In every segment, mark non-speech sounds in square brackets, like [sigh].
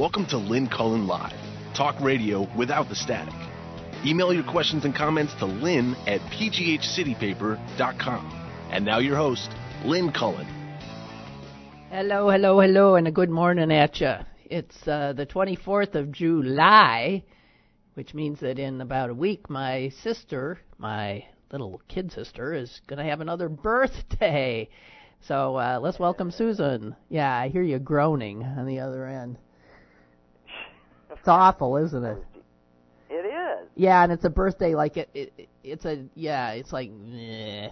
Welcome to Lynn Cullen Live, talk radio without the static. Email your questions and comments to lynn at pghcitypaper.com. And now your host, Lynn Cullen. Hello, hello, hello, and a good morning at you. It's uh, the 24th of July, which means that in about a week, my sister, my little kid sister, is going to have another birthday. So uh, let's welcome Susan. Yeah, I hear you groaning on the other end. It's awful, isn't it? It is. Yeah, and it's a birthday like it. it it's a yeah. It's like. Meh.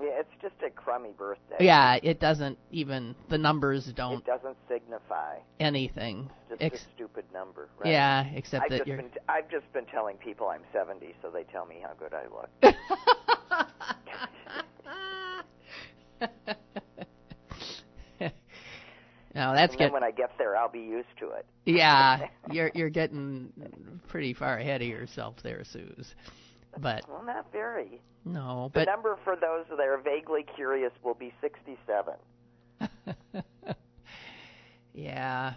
Yeah, it's just a crummy birthday. Yeah, it doesn't even the numbers don't It doesn't signify. anything. Just Ex- a stupid number. Right? yeah, except I've that just you're. been I've just been telling people I'm 70, so they tell me how good I look. [laughs] [laughs] no, that's and good. when I get there, I'll be used to it. [laughs] Yeah, you're you're getting pretty far ahead of yourself there, Suze. But Well, not very. no, The but the number for those that are vaguely curious will be 67. [laughs] yeah.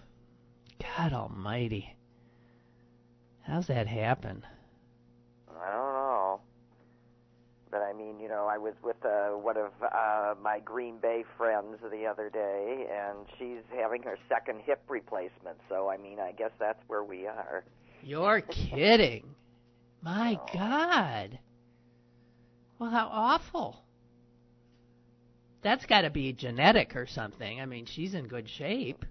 God Almighty, how's that happen? I don't know. But I mean, you know, I was with uh, one of uh, my Green Bay friends the other day, and she's having her second hip replacement. So, I mean, I guess that's where we are. You're [laughs] kidding. My God. Well, how awful. That's got to be genetic or something. I mean, she's in good shape.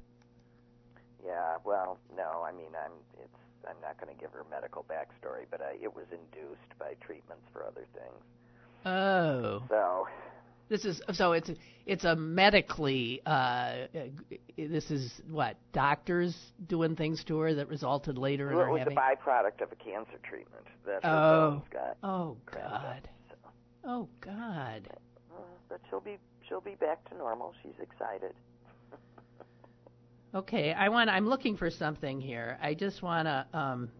Yeah, well, no, I mean, I'm it's I'm not going to give her medical backstory, but uh, it was induced by treatments for other things. Oh. So, This is so it's it's a medically uh, uh this is what doctors doing things to her that resulted later in well, it was having a byproduct of a cancer treatment that her Oh. got. Oh god. up, so. Oh god. Uh, but she'll be she'll be back to normal. She's excited. Okay, I want I'm looking for something here. I just want to um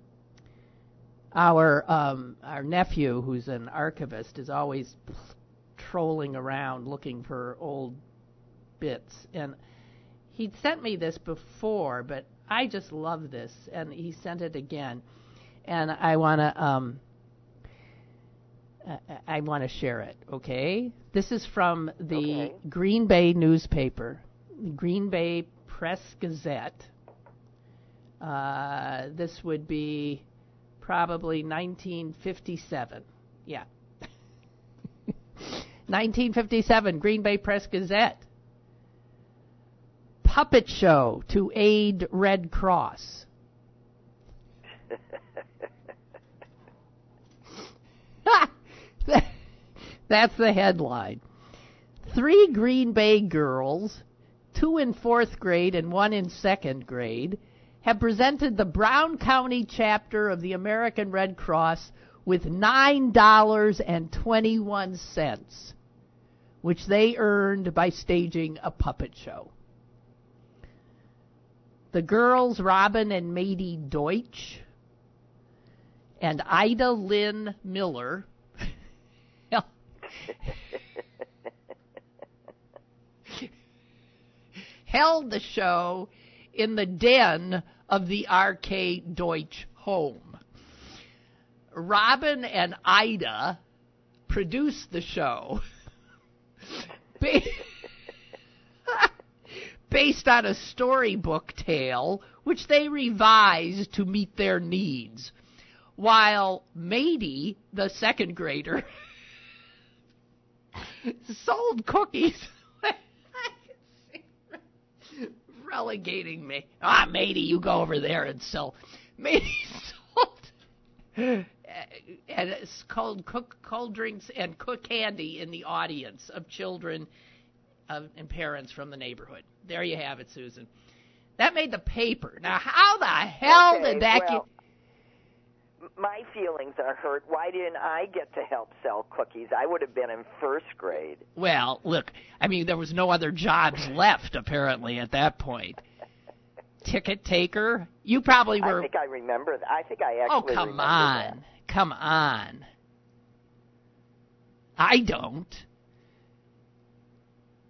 our um our nephew who's an archivist is always trolling around looking for old bits and he'd sent me this before, but I just love this and he sent it again. And I want to um I- I want to share it, okay? This is from the Okay. Green Bay newspaper, the Green Bay Press Gazette. Uh, this would be probably 1957. Yeah. [laughs] 1957, Green Bay Press Gazette. Puppet show to aid Red Cross. [laughs] That's the headline. Three Green Bay girls, two in fourth grade and one in second grade, have presented the Brown County chapter of the American Red Cross with $9.21, which they earned by staging a puppet show. The girls, Robin and Mady Deutsch, and Ida Lynn Miller, [laughs] held the show in the den of the R.K. Deutsch home. Robin and Ida produced the show [laughs] [laughs] based on a storybook tale which they revised to meet their needs. While Mady, the second grader, [laughs] sold cookies. Relegating me. Ah, Mady, you go over there and sell. [laughs] Mady sold. And it's cold cook cold drinks and cook candy in the audience of children of, and parents from the neighborhood. There you have it, Susan. That made the paper. Now, how the hell Okay, did that well, My feelings are hurt. Why didn't I get to help sell cookies? I would have been in first grade. Well, look. I mean, there was no other jobs [laughs] left apparently at that point. Ticket taker. You probably were. I think I remember that. I think I actually Oh, come on. that. Come on. I don't.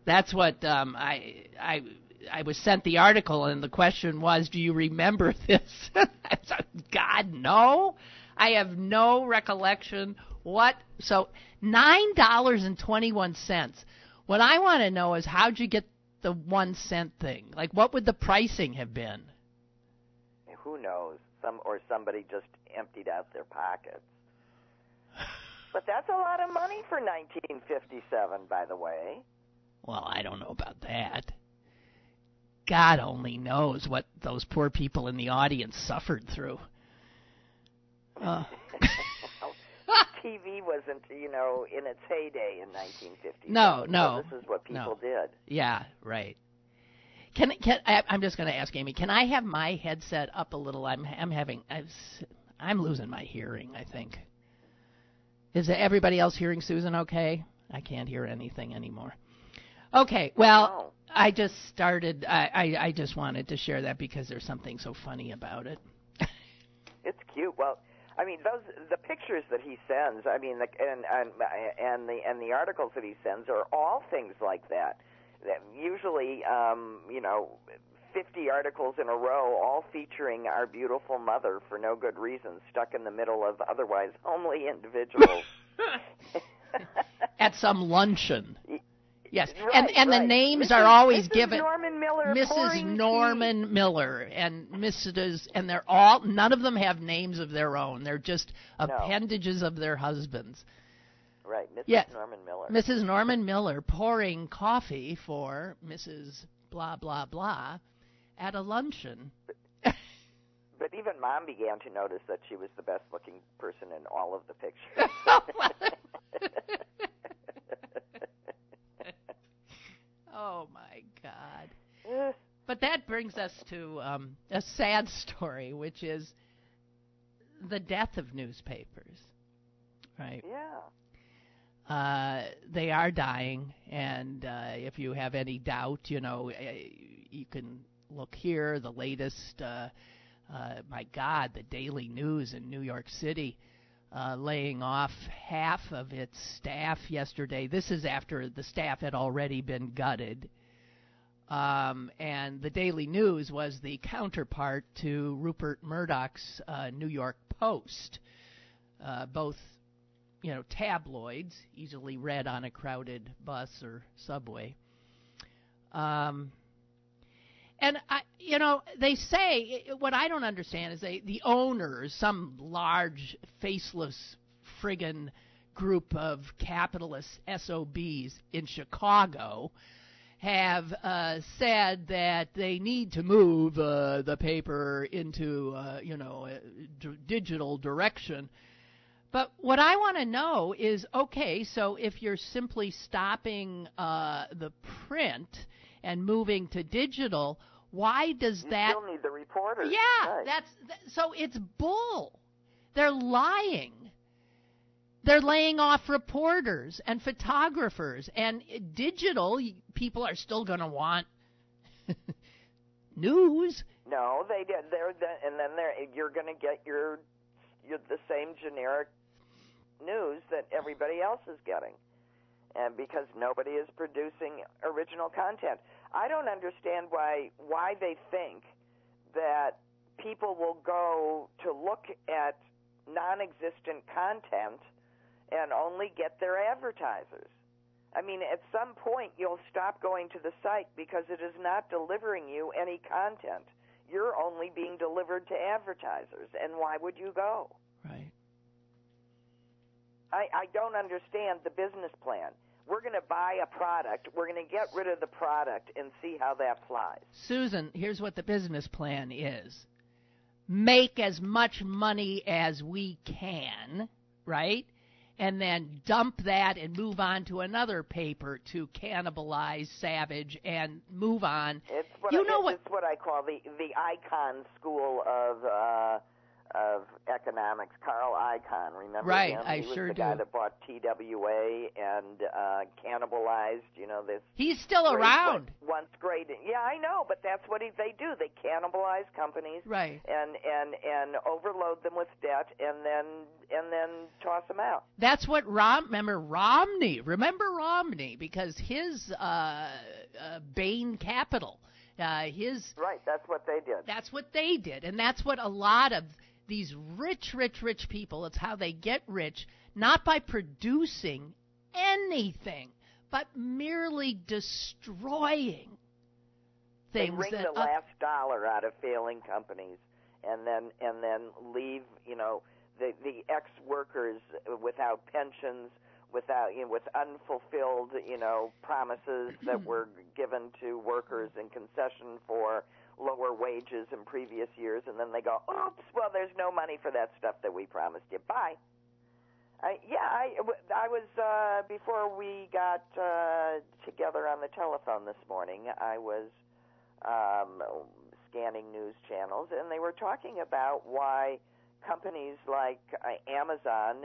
That's what um I I I was sent the article, and the question was, "Do you remember [laughs] this?" said, God, no. I have no recollection. What? So nine dollars and twenty-one cents. What I want to know is how'd you get the one cent thing? Like, what would the pricing have been? Who knows? Some or somebody just emptied out their pockets. [laughs] But that's a lot of money for 1957, by the way. Well, I don't know about that. God only knows what those poor people in the audience suffered through. Uh. [laughs] TV wasn't, you know, in its heyday in 1950. No, no. So this is what people no. did. Yeah, right. Can can I, I'm just going to ask Amy? Can I have my headset up a little? I'm I'm having I've, I'm losing my hearing. I think. Is everybody else hearing Susan okay? I can't hear anything anymore. Okay, well, Oh. I just started. I, I I just wanted to share that because there's something so funny about it. [laughs] It's cute. Well, I mean, those the pictures that he sends. I mean, the, and and and the and the articles that he sends are all things like that. That usually, um, you know, 50 articles in a row, all featuring our beautiful mother for no good reason, stuck in the middle of otherwise homely [laughs] individuals. [laughs] At some luncheon. Yes, Right, and and the names Mrs. are always Mrs. given. Norman Miller, Mrs. pouring tea. Norman Miller and Mrs. and they're all none of them have names of their own. They're just appendages of their husbands. Right, Mrs. Yes. Norman Miller. Mrs. Norman Miller pouring coffee for Mrs. blah blah blah at a luncheon. But even mom began to notice that she was the best looking person in all of the pictures. [laughs] [laughs] oh my god. But that brings us to um, a sad story, which is the death of newspapers. Right. yeah. Uh, they are dying, and uh, if you have any doubt, you know, uh, you can look here. The latest, uh, uh, my God, the Daily News in New York City uh, laying off half of its staff yesterday. This is after the staff had already been gutted. Um, and the Daily News was the counterpart to Rupert Murdoch's uh, New York Post. Uh, both you know, tabloids, easily read on a crowded bus or subway. Um, and I, you know, they say what I don't understand is they the owners, some large faceless friggin' group of capitalist SOBs in Chicago have uh, said that they need to move uh, the paper into, uh, you know, digital direction. But what I want to know is okay, so if you're simply stopping uh, the print and moving to digital, why does You that? still need the reporters. Yeah, Right. that's th- so it's bull. They're lying. They're laying off reporters and photographers and digital. People are still going to want [laughs] news. No, they did. They're the, and then they're, you're going to get your, your the same generic news that everybody else is getting, and because nobody is producing original content, I don't understand why why they think that people will go to look at non-existent content and only get their advertisers. I mean, at some point you'll stop going to the site because it is not delivering you any content. You're only being delivered to advertisers, and why would you go? Right. I, I don't understand the business plan. We're going to buy a product, we're going to get rid of the product, and see how that flies. Susan, here's what the business plan is make as much money as we can, right? And then dump that and move on to another paper to cannibalize Savage and move on. It's what You I, know what- It's what I call the the Icahn school of uh, of economics. Carl Icahn, remember Right, him? I he was sure the guy do. that bought TWA and uh, cannibalized. You know this. He's still great- around. Once great. Yeah, I know, but that's what he, they do. They cannibalize companies. Right. And and and overload them with debt, and then and then toss them out. That's what Rom. Remember Romney? Remember Romney because his uh, uh, Bain Capital Uh, his right. That's what they did. That's what they did, and that's what a lot of these rich, rich, rich people. It's how they get rich, not by producing anything, but merely destroying things. They wring that the last dollar out of failing companies, and then and then leave you know the the ex workers without pensions, without you know, with unfulfilled you know promises that [clears throat] were given to workers in concession for lower wages in previous years, and then they go, "Oops! Well, there's no money for that stuff that we promised you. Bye." I, yeah, I, I was uh, before we got uh, together on the telephone this morning. I was um, scanning news channels, and they were talking about why companies like uh, Amazon,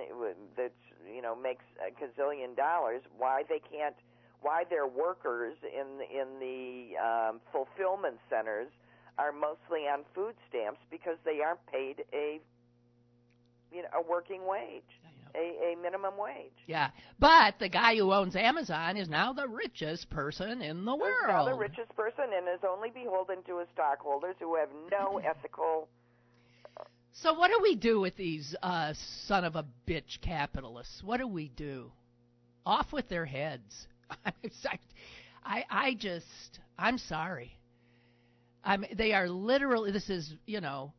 that you know makes a gazillion dollars, why they can't, why their workers in in the um, fulfillment centers are mostly on food stamps because they aren't paid a you know a working wage a, a minimum wage. Yeah, but the guy who owns Amazon is now the richest person in the world. Now the richest person and is only beholden to his stockholders who have no [laughs] ethical. So what do we do with these uh, son of a bitch capitalists? What do we do? Off with their heads. [laughs] I I just I'm sorry. I'm they are literally this is you know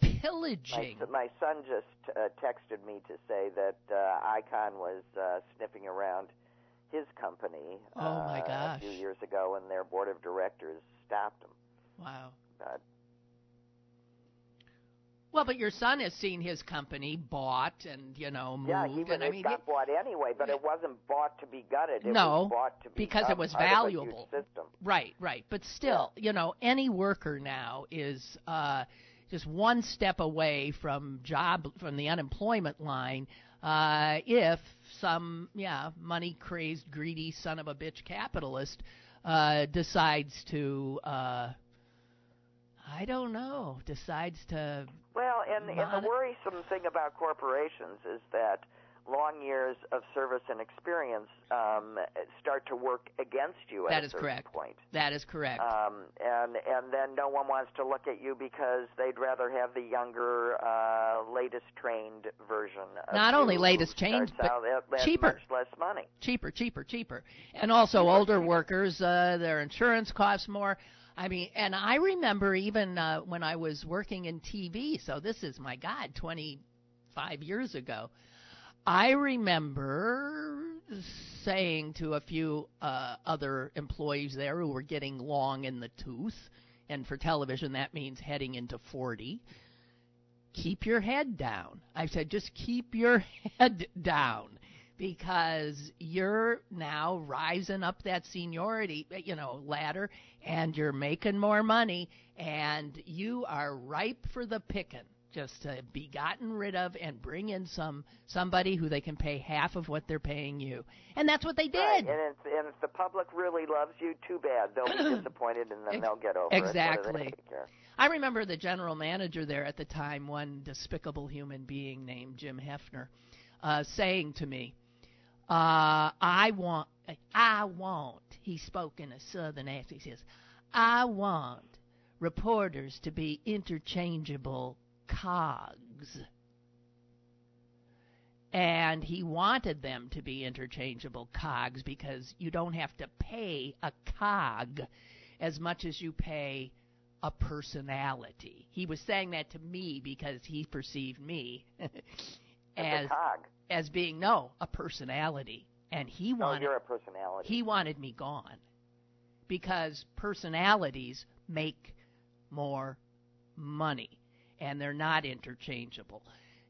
pillaging. My, my son just uh, texted me to say that uh, Icahn was uh, sniffing around his company oh my gosh. a few years ago, and their board of directors stopped him. Wow. But, well, but your son has seen his company bought and you know moved. Yeah, even and, I mean, got it, bought anyway, but it wasn't bought to be gutted. It no, was bought to be because it was valuable. Of a huge system. Right, right. But still, yeah. you know, any worker now is uh, just one step away from job from the unemployment line uh, if some yeah money crazed greedy son of a bitch capitalist uh, decides to uh, I don't know decides to well and, and the worrisome thing about corporations is that long years of service and experience um, start to work against you that at is a correct. point. That is correct. Um, and and then no one wants to look at you because they'd rather have the younger, uh, latest trained version. Of Not only latest trained, but at, at cheaper. much less money. cheaper, cheaper, cheaper, and also older workers, uh, their insurance costs more. I mean, and I remember even uh, when I was working in TV. So this is my God, 25 years ago. I remember saying to a few uh, other employees there who were getting long in the tooth, and for television that means heading into 40. Keep your head down. I said, just keep your [laughs] head down because you're now rising up that seniority, you know, ladder and you're making more money and you are ripe for the picking just to be gotten rid of and bring in some somebody who they can pay half of what they're paying you. And that's what they did. Right. And, if, and if the public really loves you, too bad. They'll be [clears throat] disappointed and then they'll get over it. Exactly. I remember the general manager there at the time, one despicable human being named Jim Hefner, uh, saying to me, uh, I want, I want, he spoke in a southern accent, he says, I want reporters to be interchangeable cogs. And he wanted them to be interchangeable cogs because you don't have to pay a cog as much as you pay a personality. He was saying that to me because he perceived me As [laughs] as a cog. As being no, a personality. And he No, wanted you're a personality. he wanted me gone because personalities make more money and they're not interchangeable.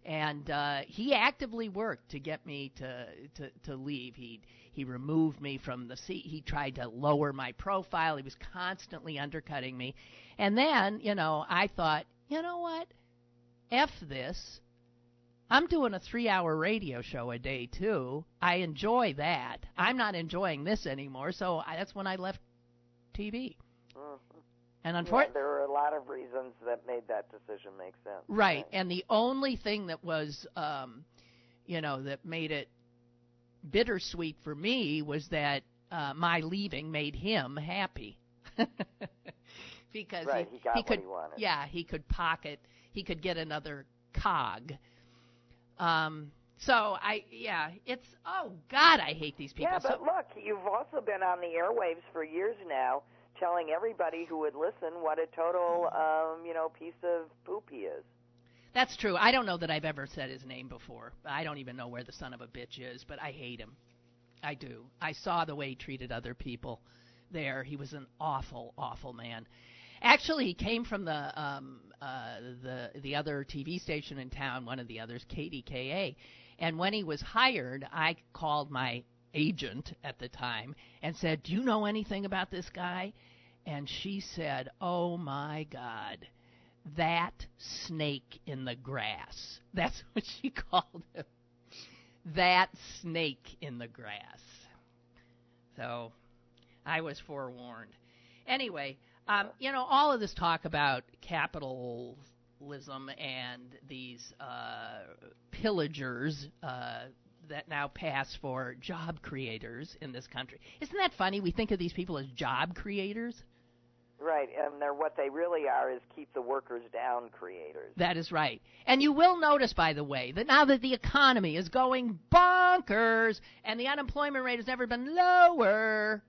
And uh, he actively worked to get me to, to, to leave. He he removed me from the seat. He tried to lower my profile. He was constantly undercutting me. And then, you know, I thought, you know what? F this. I'm doing a three hour radio show a day too. I enjoy that. I'm not enjoying this anymore, so I, that's when I left TV. Mhm. And Yeah, unfortunately, there were a lot of reasons that made that decision make sense. right. And the only thing that was, um, you know, that made it bittersweet for me was that uh, my leaving made him happy. [laughs] because Right, he, he got what could he wanted. yeah he could pocket he could get another cog. Um. So I yeah it's oh God I hate these people. Yeah, but so, look, you've also been on the airwaves for years now, telling everybody who would listen what a total, um, you know, piece of poop he is. That's true. I don't know that I've ever said his name before. I don't even know where the son of a bitch is, but I hate him. I do. I saw the way he treated other people there. He was an awful, awful man. Actually, he came from the um, uh, the the other TV station in town, one of the others, KDKA. And when he was hired, I called my agent at the time and said, "Do you know anything about this guy?" And she said, "Oh my God." that snake in the grass. [laughs] That's what she called him. That snake in the grass. So I was forewarned. Anyway, um, you know, all of this talk about capitalism and these uh, pillagers uh, that now pass for job creators in this country. Isn't that funny? We think of these people as job creators. Right, and they're what they really are is keep the workers down creators. That is right. And you will notice, by the way, that now that the economy is going bonkers and the unemployment rate has never been lower,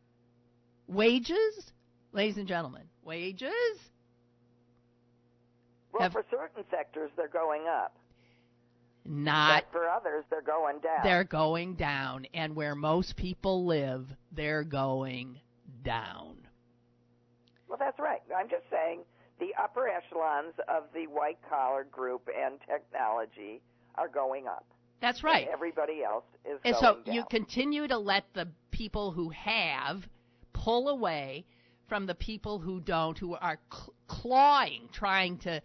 wages, ladies and gentlemen, wages Well, have- for certain sectors, they're going up. not but for others, they're going down. they're going down and where most people live, they're going down. Well, that's right. I'm just saying the upper echelons of the white collar group and technology are going up. That's right. And everybody else is And so down. you continue to let the people who have pull away from the people who don't, who are cl- clawing, trying to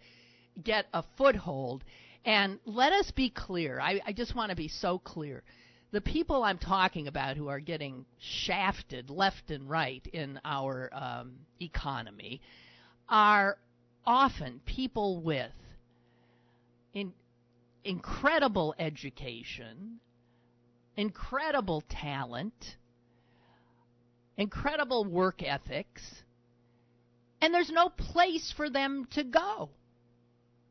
get a foothold. And let us be clear. I, I just want to be so clear. The people I'm talking about who are getting shafted left and right in our um, economy are often people with in, incredible education, incredible talent, incredible work ethics, and there's no place for them to go.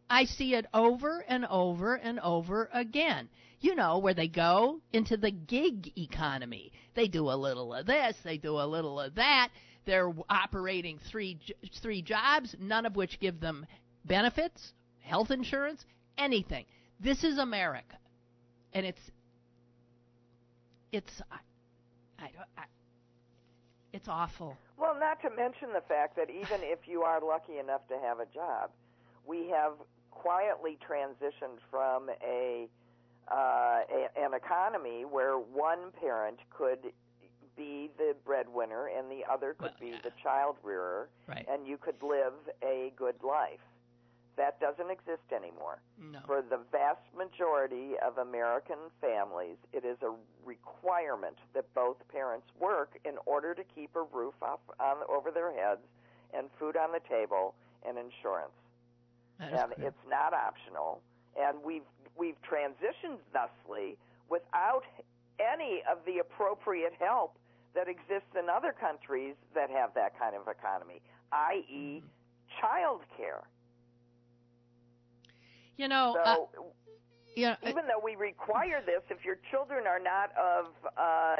I see it over and over and over again. You know, where they go into the gig economy. They do a little of this, they do a little of that. They're operating three three jobs, none of which give them benefits, health insurance, anything. This is America, and it's it's I, I don't I, it's awful. Well, not to mention the fact that even if you are lucky enough to have a job, we have quietly transitioned from a, uh, a an economy where one parent could be the breadwinner and the other could Well, be yeah. the child rearer, Right. and you could live a good life. That doesn't exist anymore. No. For the vast majority of American families, it is a requirement that both parents work in order to keep a roof up on, over their heads and food on the table and insurance. And correct. it's not optional. And we've we've transitioned thusly without any of the appropriate help that exists in other countries that have that kind of economy, i.e., child care. You know, uh, So you know, even though we require this, if your children are not of uh,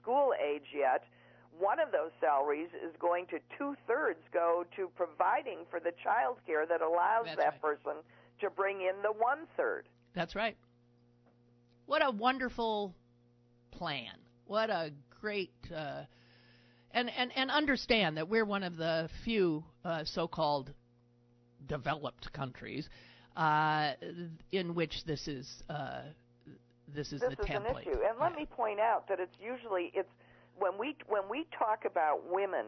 school age yet, one of those salaries is going to two thirds go to providing for the child care that allows That's that right. person to bring in the one third. That's right. What a wonderful plan. What a great uh, and and and understand that we're one of the few uh, so-called developed countries uh, in which this is uh, this is This the is template. an issue, and let Yeah. me point out that it's usually it's when we when we talk about women,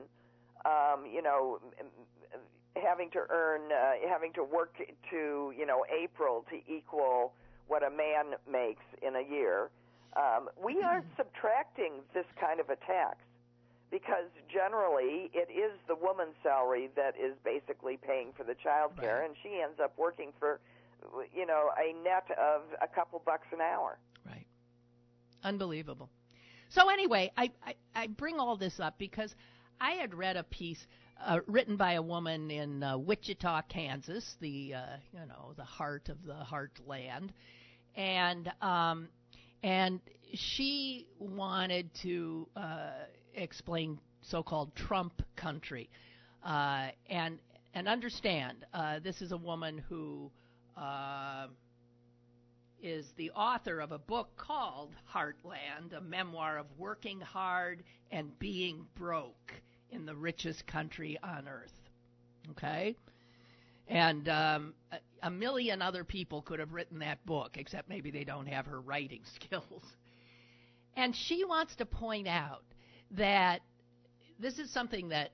um, you know, having to earn, uh, having to work to you know April to equal what a man makes in a year. Um, we aren't [clears throat] subtracting this kind of a tax because generally it is the woman's salary that is basically paying for the child care, Right. and she ends up working for, you know, a net of a couple bucks an hour. Right. Unbelievable. So anyway, I, I, I bring all this up because I had read a piece uh, written by a woman in uh, Wichita, Kansas, the uh, you know the heart of the heartland, and um, and she wanted to uh, explain so-called Trump country, uh, and and understand uh, this is a woman who uh, is the author of a book called Heartland, a memoir of working hard and being broke in the richest country on earth. Okay? And um, a, a million other people could have written that book, except maybe they don't have her writing [laughs] skills. And she wants to point out that this is something that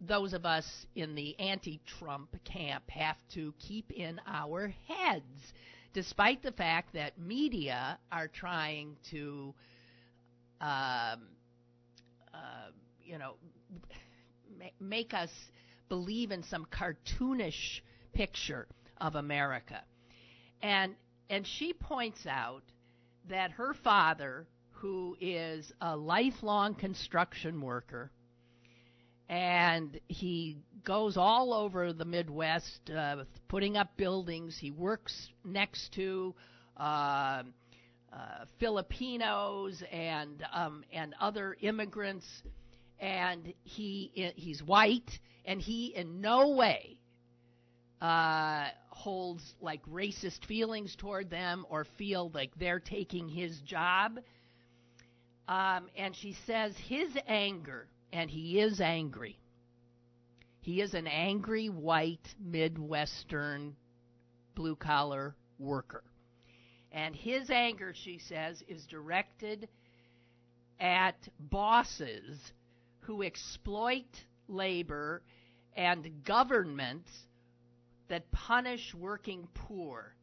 those of us in the anti Trump camp have to keep in our heads, despite the fact that media are trying to, um, uh, you know, make us believe in some cartoonish picture of America. And and she points out that her father, who is a lifelong construction worker, and he goes all over the Midwest uh, putting up buildings. He works next to uh, uh, Filipinos and um, and other immigrants, and he he's white, and he in no way uh, holds like racist feelings toward them or feel like they're taking his job. Um, and she says his anger and he is angry. He is an angry white Midwestern blue collar worker. And his anger, she says, is directed at bosses who exploit labor and governments that punish working poor.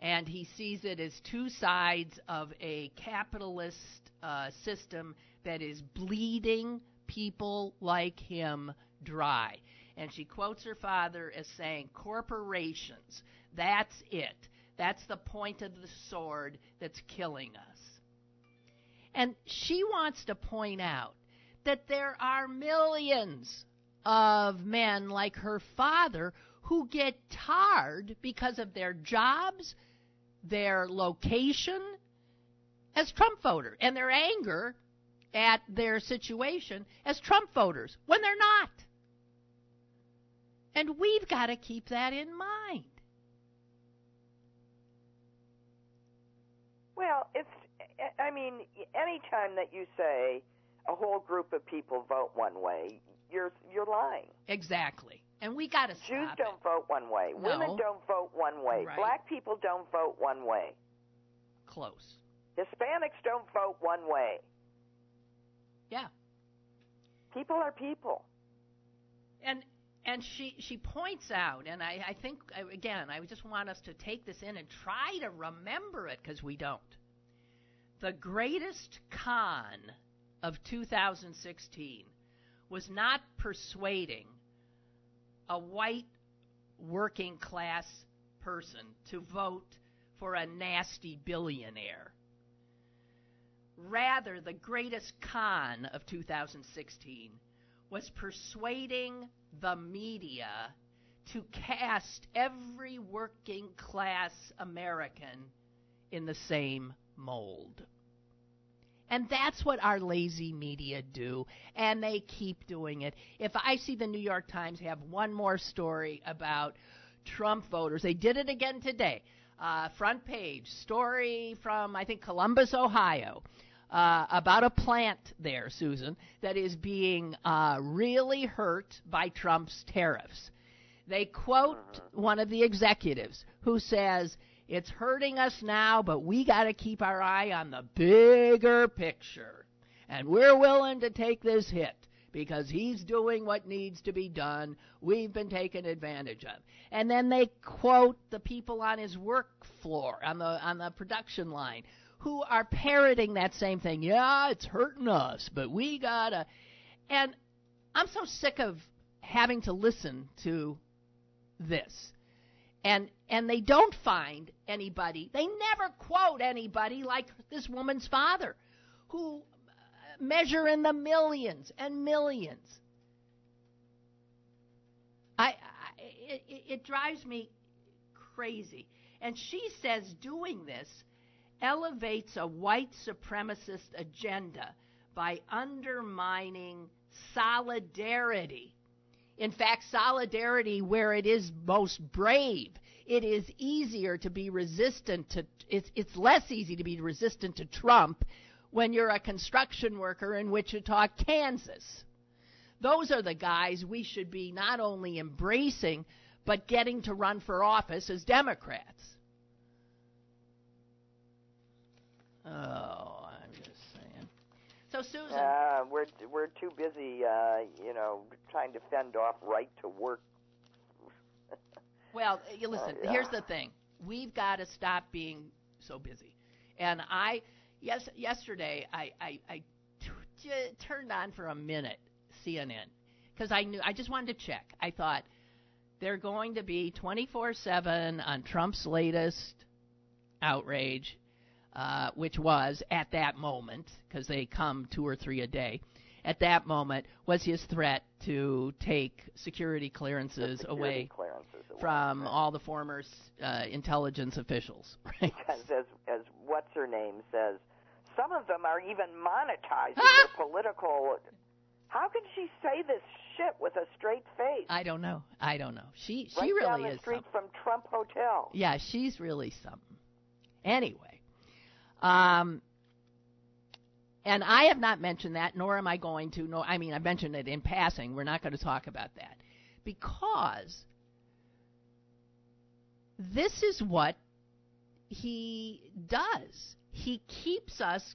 And he sees it as two sides of a capitalist uh, system that is bleeding people like him dry. And she quotes her father as saying, Corporations, that's it. That's the point of the sword that's killing us. And she wants to point out that there are millions of men like her father who get tarred because of their jobs, their location as Trump voters, and their anger at their situation as Trump voters when they're not. And we've got to keep that in mind. Well, it's, I mean, anytime that you say a whole group of people vote one way, you're you're lying. Exactly. And we got to stop Jews don't it. vote one way. No. Women don't vote one way. Right. Black people don't vote one way. Close. Hispanics don't vote one way. Yeah. People are people. And and she she points out, and I, I think again, I just want us to take this in and try to remember it because we don't. The greatest con of 2016 was not persuading a white working class person to vote for a nasty billionaire. Rather, the greatest con of 2016 was persuading the media to cast every working class American in the same mold. And that's what our lazy media do, and they keep doing it. If I see the New York Times have one more story about Trump voters, they did it again today. Uh, front page story from I think Columbus, Ohio, uh, about a plant there, Susan, that is being uh, really hurt by Trump's tariffs. They quote one of the executives who says, It's hurting us now, but we got to keep our eye on the bigger picture. And we're willing to take this hit because he's doing what needs to be done. We've been taken advantage of. And then they quote the people on his work floor, on the, on the production line, who are parroting that same thing. Yeah, it's hurting us, but we gotta. And I'm so sick of having to listen to this. And and they don't find anybody. They never quote anybody like this woman's father, who uh, measure in the millions and millions. I, I it, it drives me crazy. And she says doing this elevates a white supremacist agenda by undermining solidarity. In fact, solidarity where it is most brave. It is easier to be resistant to it's it's less easy to be resistant to Trump when you're a construction worker in Wichita, Kansas. Those are the guys we should be not only embracing but getting to run for office as Democrats. Oh. So Susan, uh, we're we're too busy, uh, you know, trying to fend off right to work. [laughs] well, you listen. Uh, yeah. Here's the thing: we've got to stop being so busy. And I, yes, yesterday I I, I t- t- turned on for a minute CNN because I knew I just wanted to check. I thought they're going to be 24/7 on Trump's latest outrage uh, which was at that moment, because they come two or three a day, at that moment was his threat to take security clearances security away clearances away, from right. all the former uh, intelligence officials. [laughs] Right? [laughs] As, as as what's her name says, some of them are even monetizing their political. How can she say this shit with a straight face? I don't know. I don't know. She she right really down the is. street something. from Trump Hotel. Yeah, she's really something. Anyway, um, and I have not mentioned that, nor am I going to. Nor I mean, I mentioned it in passing. We're not going to talk about that because this is what he does. He keeps us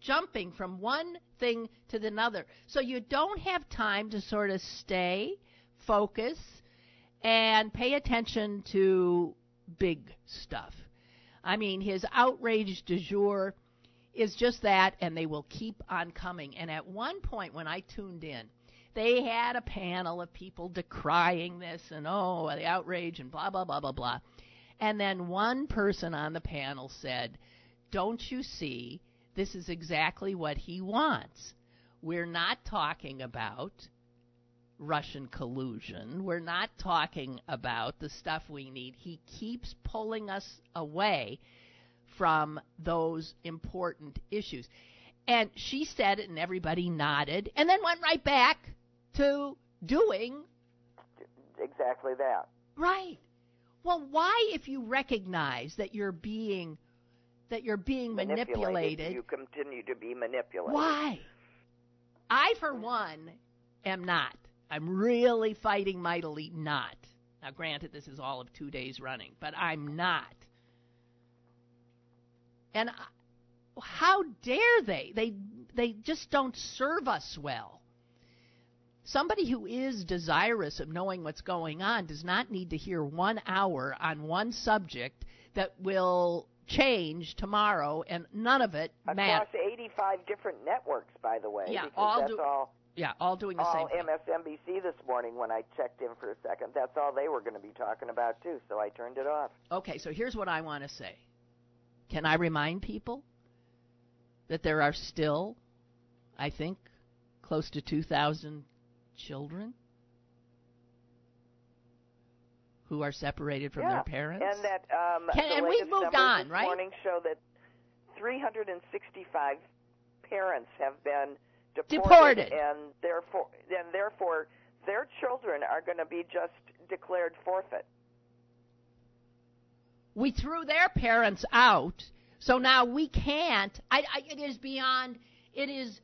jumping from one thing to the other. So you don't have time to sort of stay, focus, and pay attention to big stuff. I mean, his outrage du jour is just that, and they will keep on coming. And at one point, when I tuned in, they had a panel of people decrying this and, oh, the outrage and blah, blah, blah, blah, blah. And then one person on the panel said, Don't you see? This is exactly what he wants. We're not talking about Russian collusion. We're not talking about the stuff we need. He keeps pulling us away from those important issues. And she said it, and everybody nodded, and then went right back to doing Exactly that. right. Well, why, if you recognize that you're being that you're being manipulated, You continue to be manipulated. why? I, for one, am not. I'm really fighting mightily not. Now, granted, this is all of two days running, but I'm not. And I, how dare they? They they just don't serve us well. Somebody who is desirous of knowing what's going on does not need to hear one hour on one subject that will change tomorrow, and none of it Across matters. 85 different networks, by the way. Yeah, because all that's do- all. Yeah, all doing the all same thing. MSNBC this morning when I checked in for a second. That's all they were going to be talking about too. So I turned it off. Okay, so here's what I want to say. Can I remind people that there are still, I think, close to 2,000 children who are separated from yeah. their parents? And that um, Can- the and we've moved on, this right? morning show that 365 parents have been deported, Deported. and therefore, and therefore, their children are going to be just declared forfeit. we threw their parents out, so now we can't. I, I, it is beyond. It is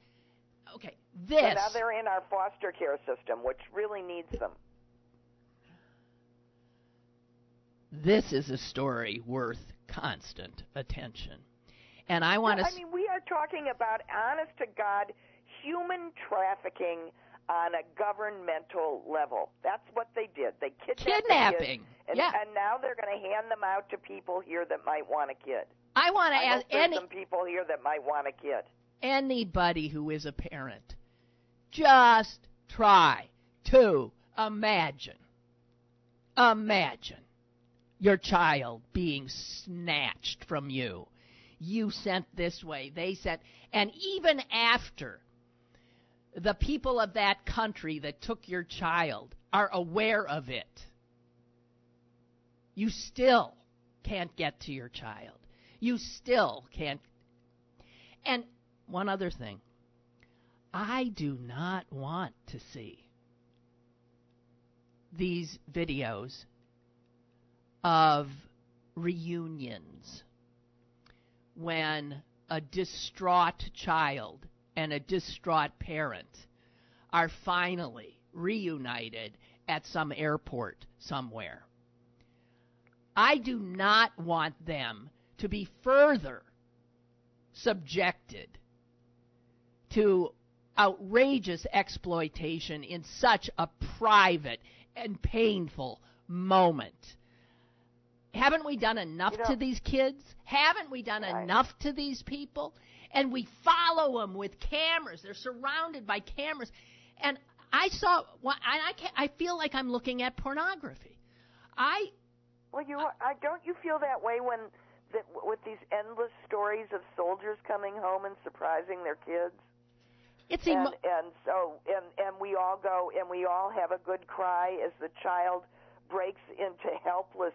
okay. This. So now they're in our foster care system, which really needs them. this is a story worth constant attention, and I want to. I mean, we are talking about honest to God human trafficking on a governmental level. That's what they did. They kidnapped kids, Kidnapping. and, yeah. and now they're going to hand them out to people here that might want a kid. I want to ask any some people here that might want a kid. anybody who is a parent, just try to imagine, imagine your child being snatched from you. You sent this way, they sent, and even after the people of that country that took your child are aware of it, you still can't get to your child. You still can't. And one other thing I do not want to see these videos of reunions when a distraught child and a distraught parent are finally reunited at some airport somewhere. I do not want them to be further subjected to outrageous exploitation in such a private and painful moment. Haven't we done enough You know- to these kids? Haven't we done enough to these people? And we follow them with cameras. They're surrounded by cameras. And I saw, well, I, I, can't, I feel like I'm looking at pornography. I Well, you I don't you feel that way when that with these endless stories of soldiers coming home and surprising their kids? it's and and so and and we all go and we all have a good cry as the child breaks into helpless,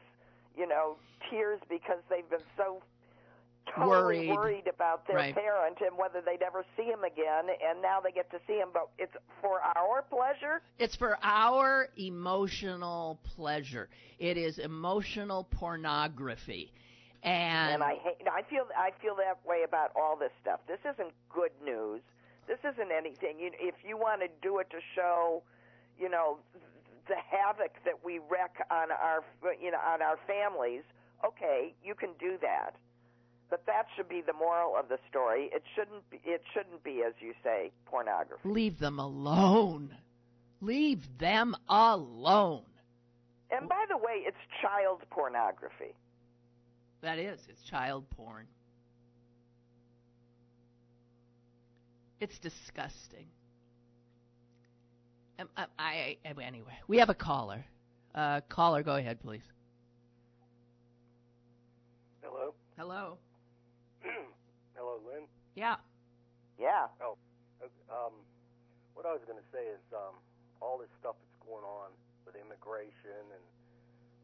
you know, tears because they've been so totally Worried. worried about their Right. parent and whether they'd ever see him again and now they get to see him but it's for our pleasure It's for our emotional pleasure. It is emotional pornography. And, and I hate I feel I feel that way about all this stuff. This isn't good news. This isn't anything. You, if you want to do it to show, you know, the havoc that we wreak on our you know on our families, okay, you can do that. But that should be the moral of the story. It shouldn't be, it shouldn't be as you say pornography. leave them alone. Leave them alone. And by the way, it's child pornography. That is, it's child porn. It's disgusting. Um, I, I, I- anyway, we have a caller. Uh, caller, go ahead, please. Hello. Hello. Hello, Lynn. Yeah. Yeah. Uh, Um, what I was going to say is um, all this stuff that's going on with immigration and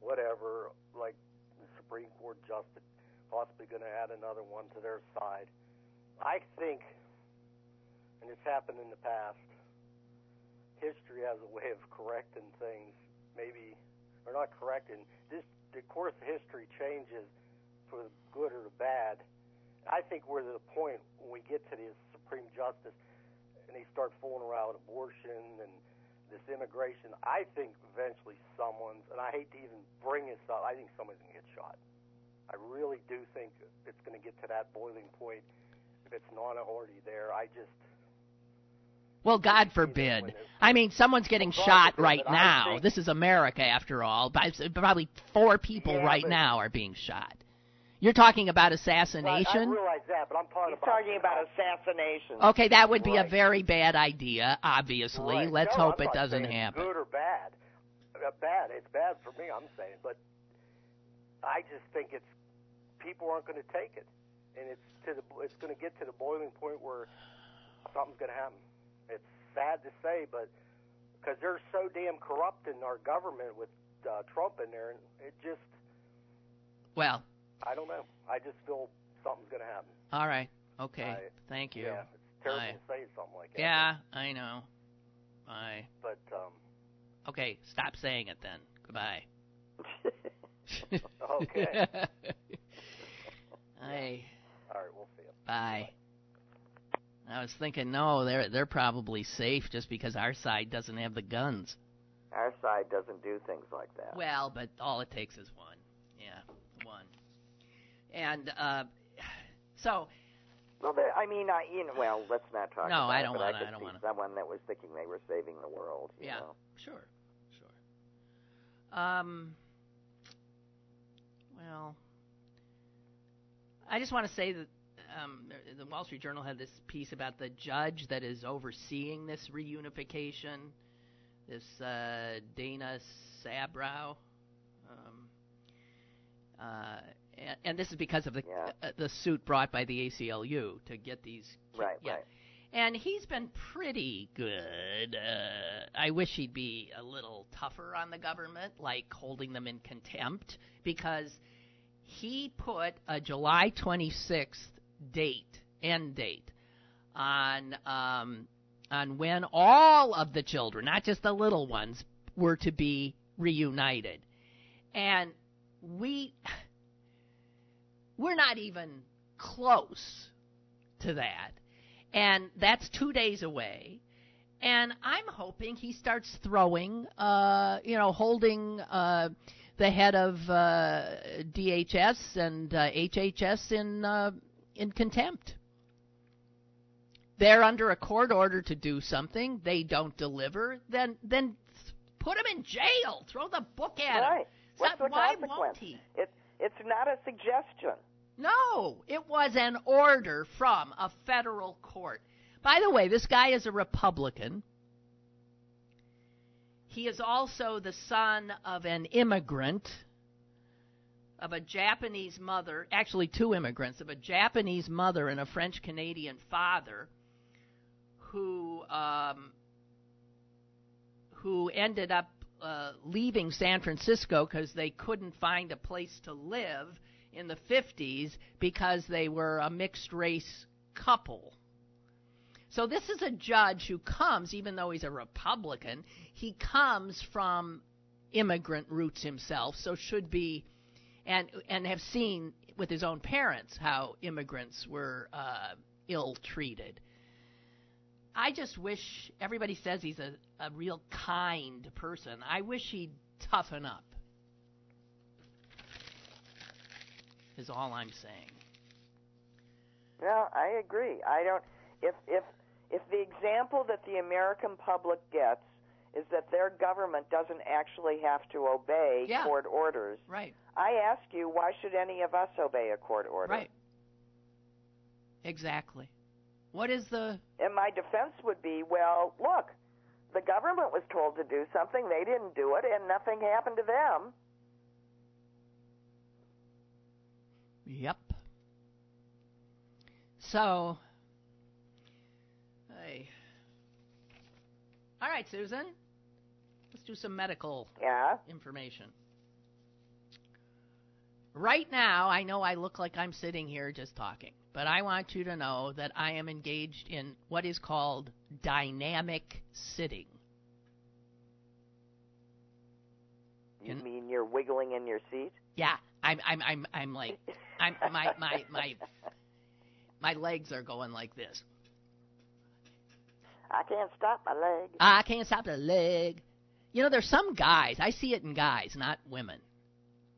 whatever, like the Supreme Court justice possibly going to add another one to their side. I think, and it's happened in the past, history has a way of correcting things, maybe, or not correcting. This, the course of history changes for the good or the bad. I think we're to the point when we get to this Supreme Justice and they start fooling around with abortion and this immigration. I think eventually someone's, and I hate to even bring this up, I think someone's going to get shot. I really do think it's going to get to that boiling point if it's not already there. I just, Well, God forbid. I mean, someone's getting Well, shot forbid, right now. think- This is America, after all. By- Probably four people Yeah, right but- now are being shot. You're talking about I, I assassination? realize that, but I'm talking He's about talking about assassination. Okay, that would be a very bad idea, obviously. Right. Let's No, hope I'm it not doesn't happen. Good or bad? Uh, bad. It's bad for me. I'm saying, but I just think it's people aren't going to take it, and it's to the it's going to get to the boiling point where something's going to happen. It's sad to say, but because they're so damn corrupt in our government with uh, Trump in there, and it just Well, I don't know. I just feel something's going to happen. all right. Okay. I- Thank you. Yeah, it's terrible I- to say something like that. Yeah, I know. I but um, Okay, stop saying it then. Goodbye. [laughs] Okay. [laughs] I all right, we'll see. You. bye. I was thinking, no, they're they're probably safe just because our side doesn't have the guns. Our side doesn't do things like that. Well, but all it takes is one. And uh, so Well, there, I mean, I, you know, well, let's not talk. No, about I don't wanna- I, I don't wanna. Someone that was thinking they were saving the world. You Yeah. Know? Sure, sure. Um, well, I just want to say that um, the Wall Street Journal had this piece about the judge that is overseeing this reunification, this uh, Dana Sabraw. Um, uh, and, and this is because of the Yeah. uh, the suit brought by the ACLU to get these. Right, yeah. right. and he's been pretty good. Uh, I wish he'd be a little tougher on the government, like holding them in contempt, because he put a July 26th date, end date, on um, on when all of the children, not just the little ones, were to be reunited, and we we're not even close to that. And that's two days away. And I'm hoping he starts throwing, uh, you know, holding uh, the head of uh, DHS and uh, HHS in uh, in contempt. They're under a court order to do something. They don't deliver. Then then put them in jail. Throw the book at right. him. What's the why consequence? won't he? It, it's not a suggestion. No, it was an order from a federal court. By the way, this guy is a Republican. He is also the son of an immigrant, of a Japanese mother, actually, two immigrants, of a Japanese mother and a French Canadian father who. Um, who ended up uh, leaving San Francisco because they couldn't find a place to live in the 50s because they were a mixed race couple. So this is a judge who comes, even though he's a Republican, he comes from immigrant roots himself, so should be, and and have seen with his own parents how immigrants were uh, ill treated. I just wish everybody says he's a, a real kind person. I wish he'd toughen up. Is all I'm saying. Well, I agree. I don't. If if if the example that the American public gets is that their government doesn't actually have to obey Yeah. court orders, Right. I ask you, why should any of us obey a court order? Right. Exactly. What is the And my defense would be, well, look, the government was told to do something, they didn't do it, and nothing happened to them. Yep. So, hey. All right, Susan. Let's do some medical Yeah. information. Right now, I know I look like I'm sitting here just talking, but I want you to know that I am engaged in what is called dynamic sitting. You mean you're wiggling in your seat? Yeah, I'm I'm I'm I'm like [laughs] I'm my my my my legs are going like this. I can't stop my leg. I can't stop the leg. You know, there's some guys, I see it in guys, not women,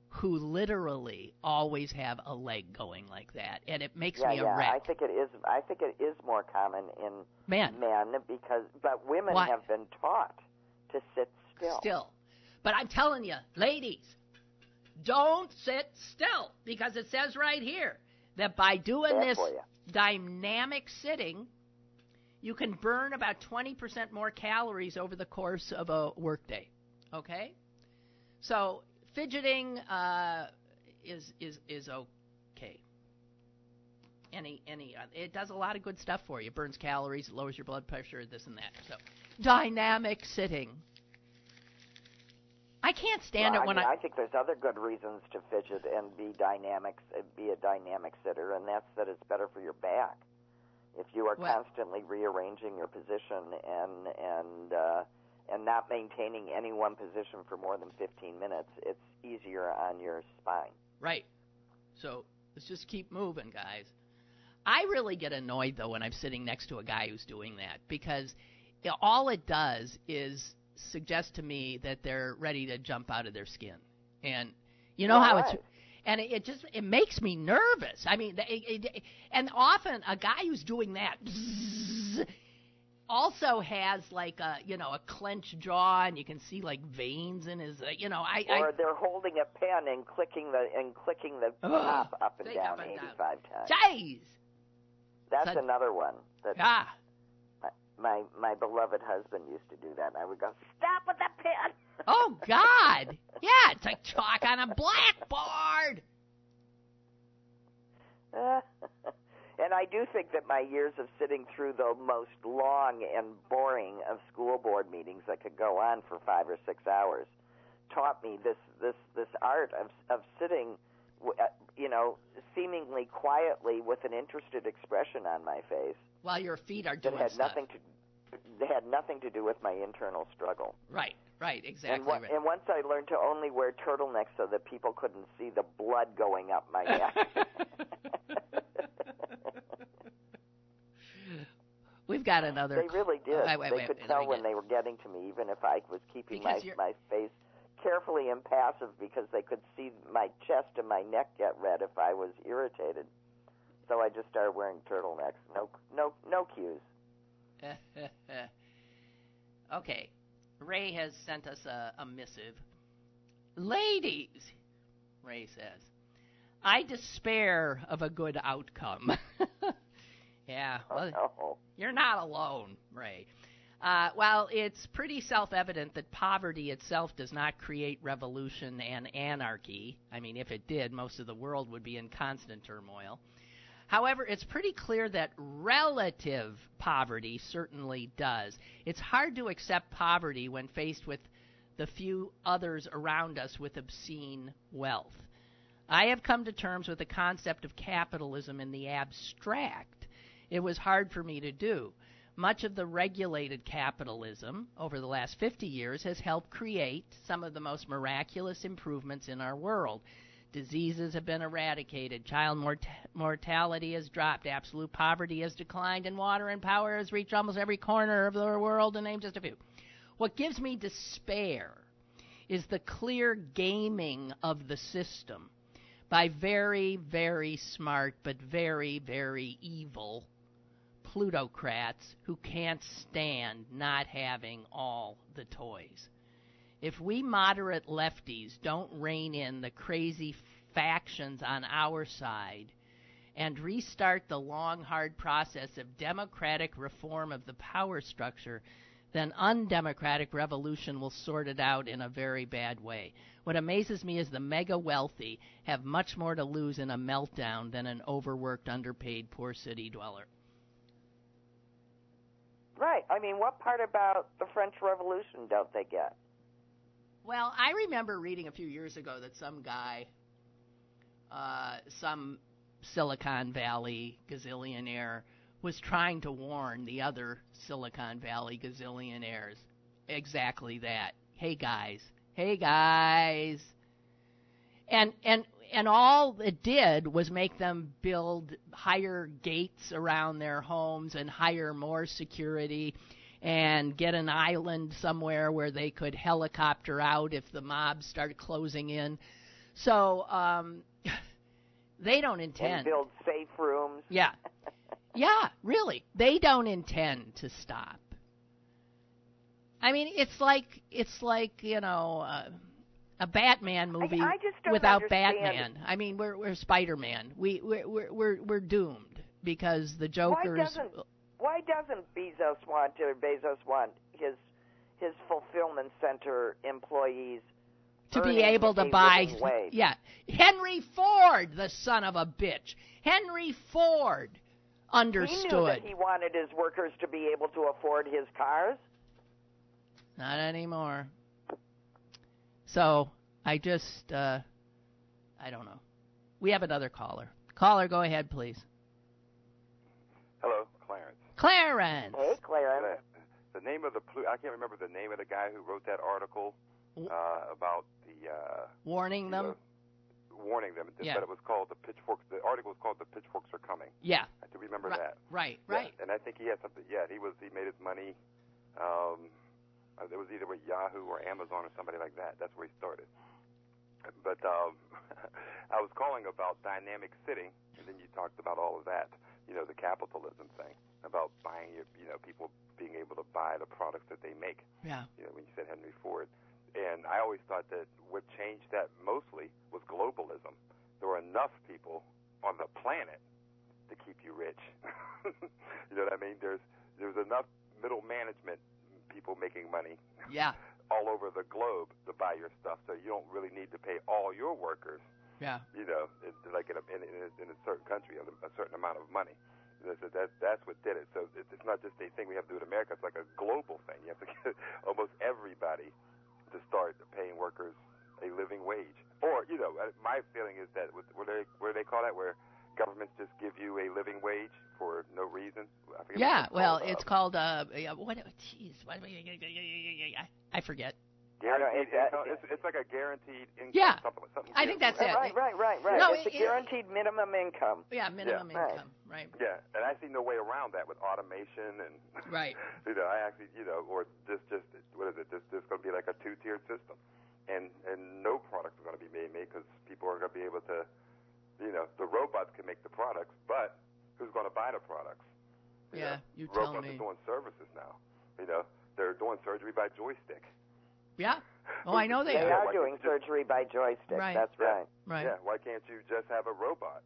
who literally always have a leg going like that, and it makes yeah, me a yeah. wreck. I think it is. I think it is more common in Man, men because, but women Why? have been taught to sit still. still. But I'm telling you, ladies, don't sit still because it says right here that by doing Bad this dynamic sitting, you can burn about 20% more calories over the course of a workday. Okay? So, fidgeting uh, is is is okay. Any any uh, it does a lot of good stuff for you. It burns calories, it lowers your blood pressure, this and that. So, dynamic sitting. I can't stand Well, it when I, mean, I I think there's other good reasons to fidget and be dynamic, uh, be a dynamic sitter, and that's that it's better for your back. If you are Well- constantly rearranging your position and and uh, and not maintaining any one position for more than 15 minutes, it's easier on your spine. Right. So let's just keep moving, guys. I really get annoyed though when I'm sitting next to a guy who's doing that because all it does is suggest to me that they're ready to jump out of their skin, and you know how it's. And it, it just it makes me nervous. I mean, it, it, and often a guy who's doing that also has like a you know a clenched jaw, and you can see like veins in his. Uh, you know, I, I Or they're holding a pen and clicking the and clicking the Ugh, top up and down up and down. 85 times. Jeez. That's another one that Ah. My my beloved husband used to do that, and I would go, "Stop with the pen." [laughs] Oh God! Yeah, it's like chalk on a blackboard. [laughs] And I do think that my years of sitting through the most long and boring of school board meetings that could go on for five or six hours taught me this this this art of of sitting, uh, you know, seemingly quietly with an interested expression on my face While your feet are doing that had stuff. nothing to that had nothing to do with my internal struggle. Right, right, exactly and, wa- right. and once I learned to only wear turtlenecks so that people couldn't see the blood going up my neck. [laughs] We've got another. They really did. Wait, wait, they wait, could tell when they were getting to me, even if I was keeping my you're- my face carefully impassive, because they could see my chest and my neck get red if I was irritated. So I just started wearing turtlenecks. No, no, no cues. [laughs] okay, Ray has sent us a, a missive. Ladies, Ray says, I despair of a good outcome. [laughs] yeah, well, Oh, no. You're not alone, Ray. Uh, well, it's pretty self evident that poverty itself does not create revolution and anarchy. I mean, if it did, most of the world would be in constant turmoil. However, it's pretty clear that relative poverty certainly does. It's hard to accept poverty when faced with the few others around us with obscene wealth. I have come to terms with the concept of capitalism in the abstract. It was hard for me to do. Much of the regulated capitalism over the last 50 years has helped create some of the most miraculous improvements in our world. Diseases have been eradicated, child mort- mortality has dropped, absolute poverty has declined, and water and power has reached almost every corner of the world, to name just a few. What gives me despair is the clear gaming of the system by very, very smart but very, very evil plutocrats who can't stand not having all the toys. If we moderate lefties don't rein in the crazy factions on our side and restart the long, hard process of democratic reform of the power structure, then undemocratic revolution will sort it out in a very bad way. What amazes me is the mega wealthy have much more to lose in a meltdown than an overworked, underpaid, poor city dweller. Right. I mean, what part about the French Revolution don't they get? Well, I remember reading a few years ago that some guy, uh, some Silicon Valley gazillionaire, was trying to warn the other Silicon Valley gazillionaires exactly that. Hey guys, hey guys. And and and all it did was make them build higher gates around their homes and hire more security and get an island somewhere where they could helicopter out if the mob started closing in. So um, [laughs] they don't intend And build safe rooms. Yeah. [laughs] Yeah, really. They don't intend to stop. I mean, it's like it's like, you know, uh, a Batman movie I don't without understand. Batman. I mean, we're we're Spider-Man. We we're we're we're, doomed because the Joker's Why doesn't Bezos want or Bezos want his his fulfillment center employees to be able to buy [laughs] wage? yeah. Henry ford the son of a bitch. Henry ford understood He knew that he wanted his workers to be able to afford his cars. not anymore. So i just uh i don't know. We have another caller. Caller go ahead please. Hello, Clarence. clarence Hey, Clarence. The, the name of the plu- I can't remember the name of the guy who wrote that article uh, about the uh, warning them the- warning them. Yeah. But it was called the pitchforks. The article was called "The Pitchforks Are Coming." yeah I do remember right that. right Yeah, right And I think he had something. Yeah, he was. He made his money. Um, uh, it was either with Yahoo or Amazon or somebody like that. That's where he started. But um, [laughs] I was calling about dynamic sitting, and then you talked about all of that. You know, the capitalism thing about buying your, you know, people being able to buy the products that they make. yeah You know, when you said Henry Ford, and I always thought that what changed that mostly was globalism. There were enough people on the planet to keep you rich. [laughs] you know what I mean? There's there's enough middle management people making money yeah [laughs] all over the globe to buy your stuff, so you don't really need to pay all your workers Yeah. You know, it, like in a, in, in, a, in a certain country, a, certain amount of money. That's, that, that's what did it. So it, it's not just a thing we have to do in America. It's like a global thing. You have to get [laughs] almost everybody to start paying workers a living wage. Or, you know, uh, my feeling is that what, what, they, where do they call that, where governments just give you a living wage for no reason? I forget Yeah, what well, called, it's uh, called uh, yeah, what? Jeez, what? I, I forget. Guaranteed it- income. It's, it's like a guaranteed income. Yeah. Something, something I think that's it. Right, right, right, right. No, it's it- a guaranteed minimum income. Yeah, minimum Yeah. Income. Right. Yeah, and I see no way around that with automation and [laughs] Right. you know, I actually, you know, or this just what is it? This this going to be like a two-tiered system, and and no products are going to be made made because people are going to be able to, you know, the robots can make the products, but who's going to buy the products? You Yeah, know, you tell me. robots me. are doing services now. You know, they're doing surgery by joystick. Yeah. Oh, I know they They are. are doing surgery by joystick. Right. That's Yeah. right. Right. Yeah, why can't you just have a robot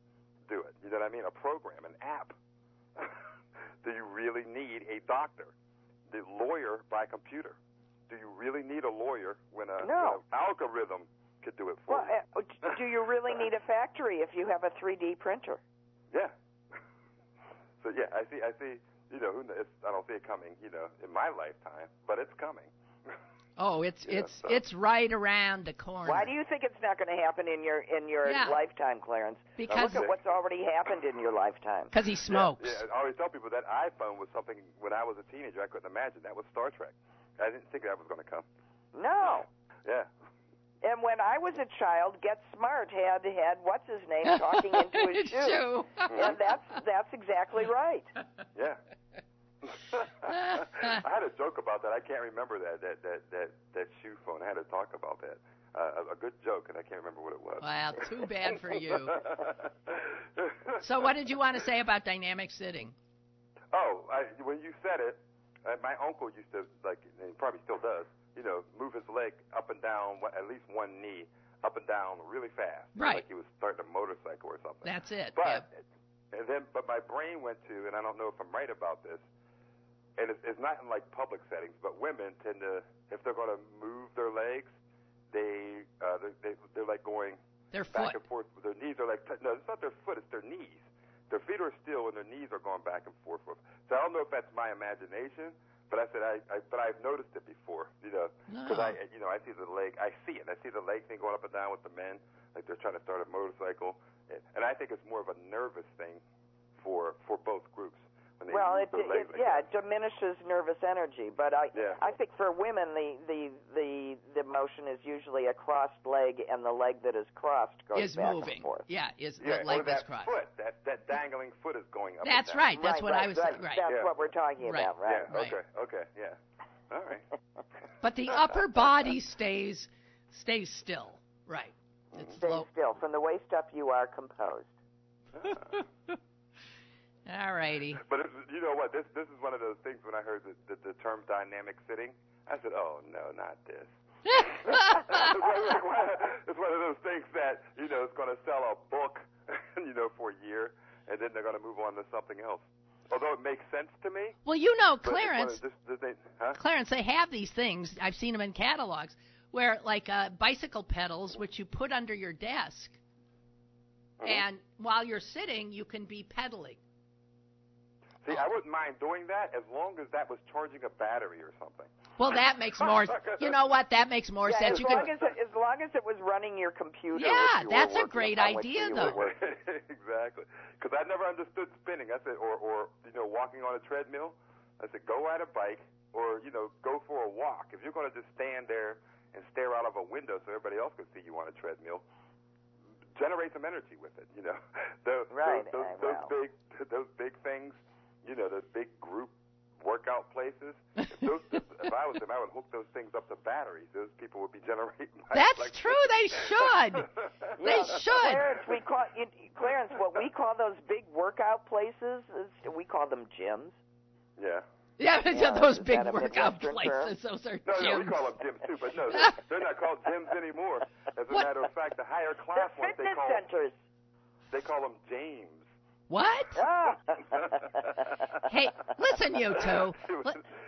do it? You know what I mean? A program, an app. [laughs] do you really need a doctor? The lawyer by computer. Do you really need a lawyer when a No. when an algorithm could do it for Well, you? uh, do you really [laughs] need a factory if you have a 3D printer? Yeah. [laughs] So yeah, I see. I see. You know, who kn- it's, I don't see it coming. You know, in my lifetime, but it's coming. Oh, it's Yeah, it's so- it's right around the corner. Why do you think it's not going to happen in your in your Yeah. lifetime, Clarence? Because Look at what's already happened in your lifetime. because he smokes. Yeah, yeah, I always tell people that iPhone was something when I was a teenager I couldn't imagine. That was Star Trek. I didn't think that was going to come. No. Yeah. And when I was a child, Get Smart had had what's his name talking into his [laughs] shoe. Shoe. And that's that's exactly right. Yeah. I had a joke about that. I can't remember that that that that, that shoe phone. I had to talk about that. Uh, a, a good joke, and I can't remember what it was. Well, too bad for you. [laughs] So, what did you want to say about dynamic sitting? Oh, I, when you said it, uh, my uncle used to like, and he probably still does. You know, move his leg up and down, at least one knee up and down really fast, Right. Like he was starting a motorcycle or something. That's it. But and then, but my brain went to, and I don't know if I'm right about this. And it's, it's not in like public settings, but women tend to, if they're going to move their legs, they uh, they they- they're like going. Their back foot. and forth. Their knees are like no, it's not their foot, it's their knees. Their feet are still, and their knees are going back and forth. So I don't know if that's my imagination, but I said I, I but I've noticed it before, you know, because No. I you know I see the leg, I see it, I see the leg thing going up and down with the men, like they're trying to start a motorcycle, and, and I think it's more of a nervous thing for for both groups when they Well, move it, it like yeah, that. it diminishes nervous energy, but I Yeah. I think for women the the the the motion is usually a crossed leg and the leg that is crossed goes Is back moving. and forth. Yeah, is Yeah, the leg or that's that crossed. foot, that that dangling foot is going up. That's and down. right. That's right, what right, I was right. saying. Right. That's Yeah. what we're talking Right. about, right? Yeah. Okay. Okay. Yeah. All right. [laughs] But the upper body stays stays still. Right. It's Stay low. still. From the waist up, you are composed. Ah. All righty. But it's, you know what? This this is one of those things. When I heard the, the, the term dynamic sitting, I said, "Oh no, not this." [laughs] [laughs] it's, one of, it's those things that you know is going to sell a book, [laughs] you know, for a year, and then they're going to move on to something else. Although it makes sense to me. well, you know, but it's one of Clarence. this, this thing, huh? Clarence, they have these things. I've seen them in catalogs where, like, uh, bicycle pedals, which you put under your desk, Mhm. and while you're sitting, you can be pedaling. See, I wouldn't mind doing that as long as that was charging a battery or something. Well, that makes more. You know what? That makes more yeah, sense. as You long can. as it, as long as it was running your computer. Yeah, you that's a great idea, though. [laughs] exactly. Because I never understood spinning. I said, or, or you know, walking on a treadmill. I said, go ride a bike, or you know, go for a walk. If you're going to just stand there and stare out of a window so everybody else can see you on a treadmill, generate some energy with it. You know, [laughs] those, Right, those, those, those big, those big things. You know, the big group workout places. If, those, if I was them, I would hook those things up to batteries. Those people would be generating. [laughs] That's electricity. true. They should. [laughs] They Yeah, should. Clarence, we call you, Clarence. What we call those big workout places, is, we call them gyms. Yeah. Yeah, [laughs] Yeah, those big workout Midwestern term? places. Those are No, no, we gyms. call them gyms too, but no, they're, they're not called gyms anymore. As a What? matter of fact, the higher class ones they fitness call centers. they call them James. What? [laughs] Hey, listen, you two.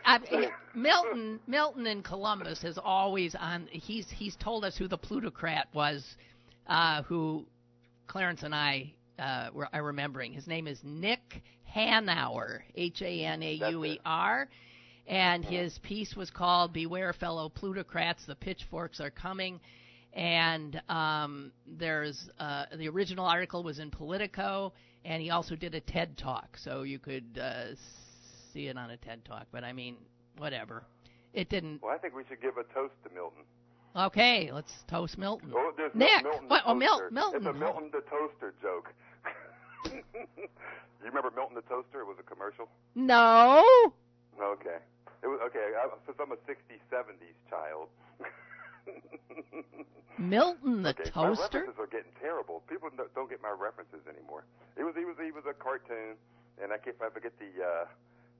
I, [laughs] Milton, Milton in Columbus is always on. He's he's told us who the plutocrat was, uh, who Clarence and I uh, were are remembering. His name is Nick Hanauer, H A N A U E R, and his piece was called "Beware, Fellow Plutocrats: The Pitchforks Are Coming." And um, there's uh, the original article was in Politico, and he also did a TED talk, so you could uh, see it on a TED talk. But I mean, whatever. It didn't. Well, I think we should give a toast to Milton. Okay, let's toast Milton. Oh, there's Nick, Milton what? Oh, Mil- Milton. It's a Milton the toaster joke. [laughs] you remember Milton the toaster? It was a commercial. No. Okay. It was okay. I, since I'm a '60s, '70s child. [laughs] Milton the okay, my toaster. references are getting terrible. People don't- get my references anymore. It was he was he was a cartoon, and I can't I forget the uh,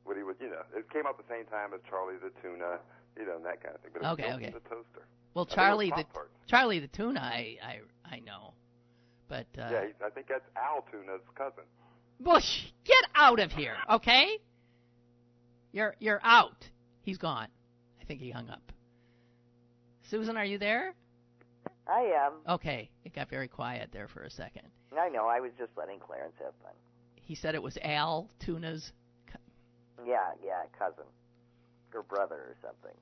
what he was. You know, it came out the same time as Charlie the Tuna. You know, and that kind of thing. But Okay, Milton okay. the toaster. Well, Charlie the. Charlie the tuna, I I I know, but uh, Yeah, I think that's Al Tuna's cousin. Bush, get out of here, okay? You're you're out. He's gone. I think he hung up. Susan, are you there? I am. Okay, it got very quiet there for a second. I know. I was just letting Clarence have fun. He said it was Al Tuna's. Yeah, yeah, cousin or brother or something.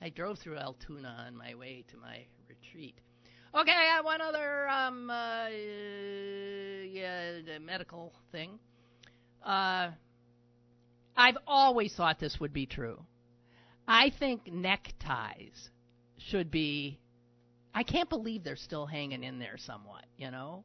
I drove through Altoona on my way to my retreat. Okay, I have one other um uh, yeah medical thing. Uh, I've always thought this would be true. I think neckties should be. I can't believe they're still hanging in there somewhat. You know.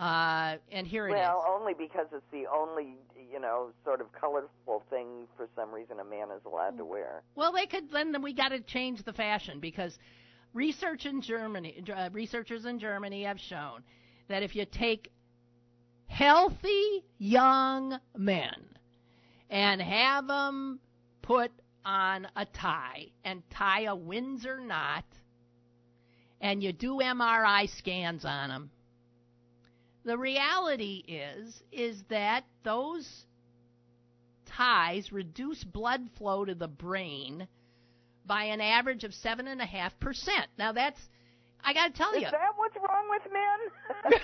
Uh, and here it is. Well, only because it's the only, you know, sort of colorful thing for some reason a man is allowed to wear. Well, they could. Then we got to change the fashion because research in Germany, uh, researchers in Germany have shown that if you take healthy young men and have them put on a tie and tie a Windsor knot, and you do MRI scans on them, the reality is is that those ties reduce blood flow to the brain by an average of seven and a half percent. Now that's I got to tell Is you, that what's wrong with men?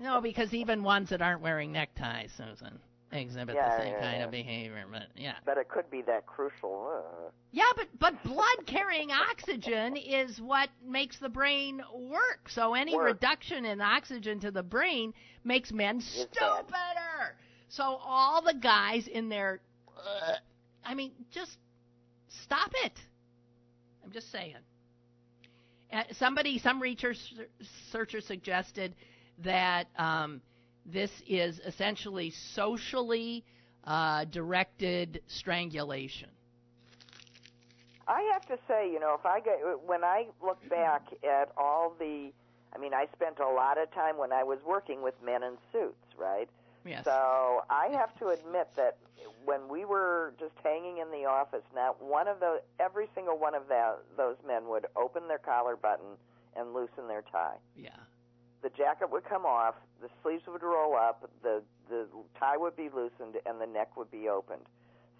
[laughs] no, because even ones that aren't wearing neckties, Susan, exhibit Yeah, the same yeah, kind yeah. of behavior. But yeah, but it could be that crucial. Uh, yeah, but but blood carrying oxygen is what makes the brain work. So any Work. reduction in oxygen to the brain makes men stupider. So all the guys in their, uh, I mean, just stop it. I'm just saying. Uh, somebody, some researcher suggested that um, this is essentially socially uh, directed strangulation. I have to say, you know, if I get when I look back at all the, I mean, I spent a lot of time when I was working with men in suits, right? Yes. So I have to admit that when we were just hanging in the office, not one of those, every single one of that, those men would open their collar button and loosen their tie. yeah. The jacket would come off, the sleeves would roll up, the the tie would be loosened, and the neck would be opened.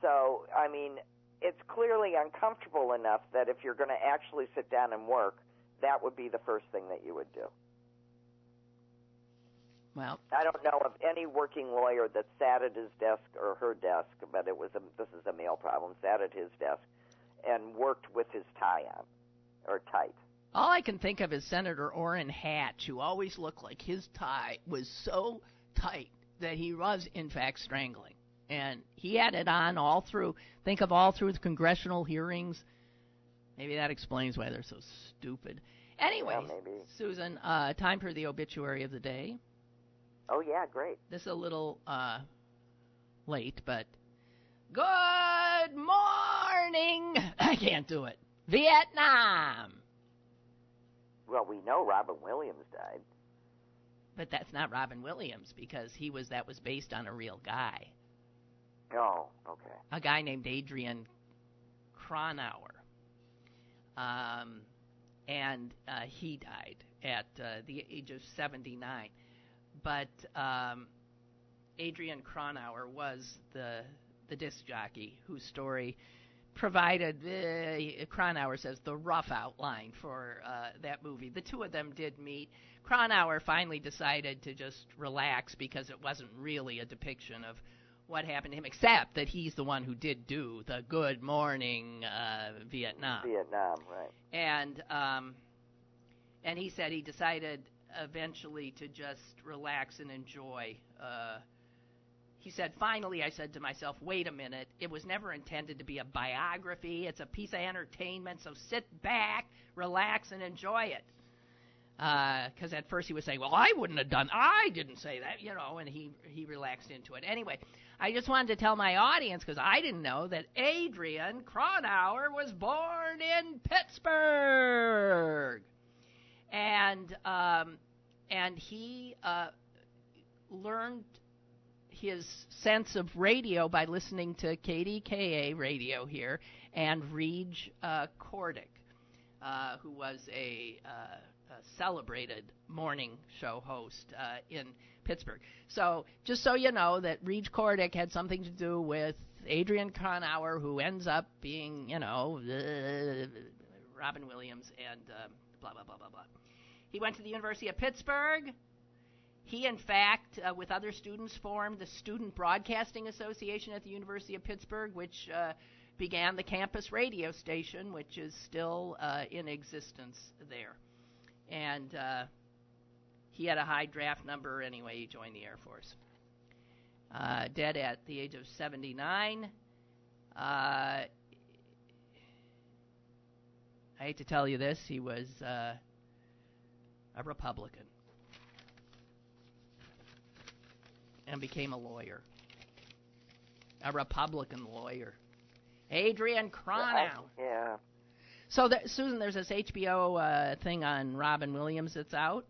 So I mean, it's clearly uncomfortable enough that if you're going to actually sit down and work, that would be the first thing that you would do. Well, I don't know of any working lawyer that sat at his desk or her desk, but it was a, this is a male problem. Sat at his desk and worked with his tie on or tight. All I can think of is Senator Orrin Hatch, who always looked like his tie was so tight that he was, in fact, strangling. And he had it on all through, think of all through the congressional hearings. Maybe that explains why they're so stupid. Anyway. Susan, uh, time for the obituary of the day. Oh yeah, great. This is a little uh, late, but good morning. [laughs] I can't do it. Vietnam. Well, we know Robin Williams died. But that's not Robin Williams because he was that was based on a real guy, Oh, okay. a guy named Adrian Cronauer, um, and uh, he died at uh, the age of 79. But um, Adrian Cronauer was the the disc jockey whose story provided, uh, Cronauer says, the rough outline for uh, that movie. The two of them did meet. Cronauer finally decided to just relax because it wasn't really a depiction of what happened to him, except that he's the one who did do the Good Morning uh, Vietnam. Vietnam, right? And um, and he said he decided eventually to just relax and enjoy. Uh, he said, finally, I said to myself, wait a minute. It was never intended to be a biography. It's a piece of entertainment, so sit back, relax, and enjoy it. Because uh, at first he was saying, well, I wouldn't have done, I didn't say that, you know, and he, he relaxed into it. Anyway, I just wanted to tell my audience, because I didn't know, that Adrian Cronauer was born in Pittsburgh. And, um, and he uh, learned his sense of radio by listening to KDKA radio here and Reg uh, Cordic, uh, who was a, uh, a, celebrated morning show host uh, in Pittsburgh. So just so you know that Reg Cordic had something to do with Adrian Cronauer, who ends up being, you know, Robin Williams and um, blah, blah, blah, blah, blah. He went to the University of Pittsburgh. He, in fact, uh, with other students, formed the Student Broadcasting Association at the University of Pittsburgh, which uh, began the campus radio station, which is still uh, in existence there. And uh, he had a high draft number anyway. He joined the Air Force. Uh, dead at the age of 79. Uh, I hate to tell you this, he was a Republican. And became a lawyer, a Republican lawyer. Adrian Cronauer. Yeah. So, that, Susan, there's this HBO uh, thing on Robin Williams that's out,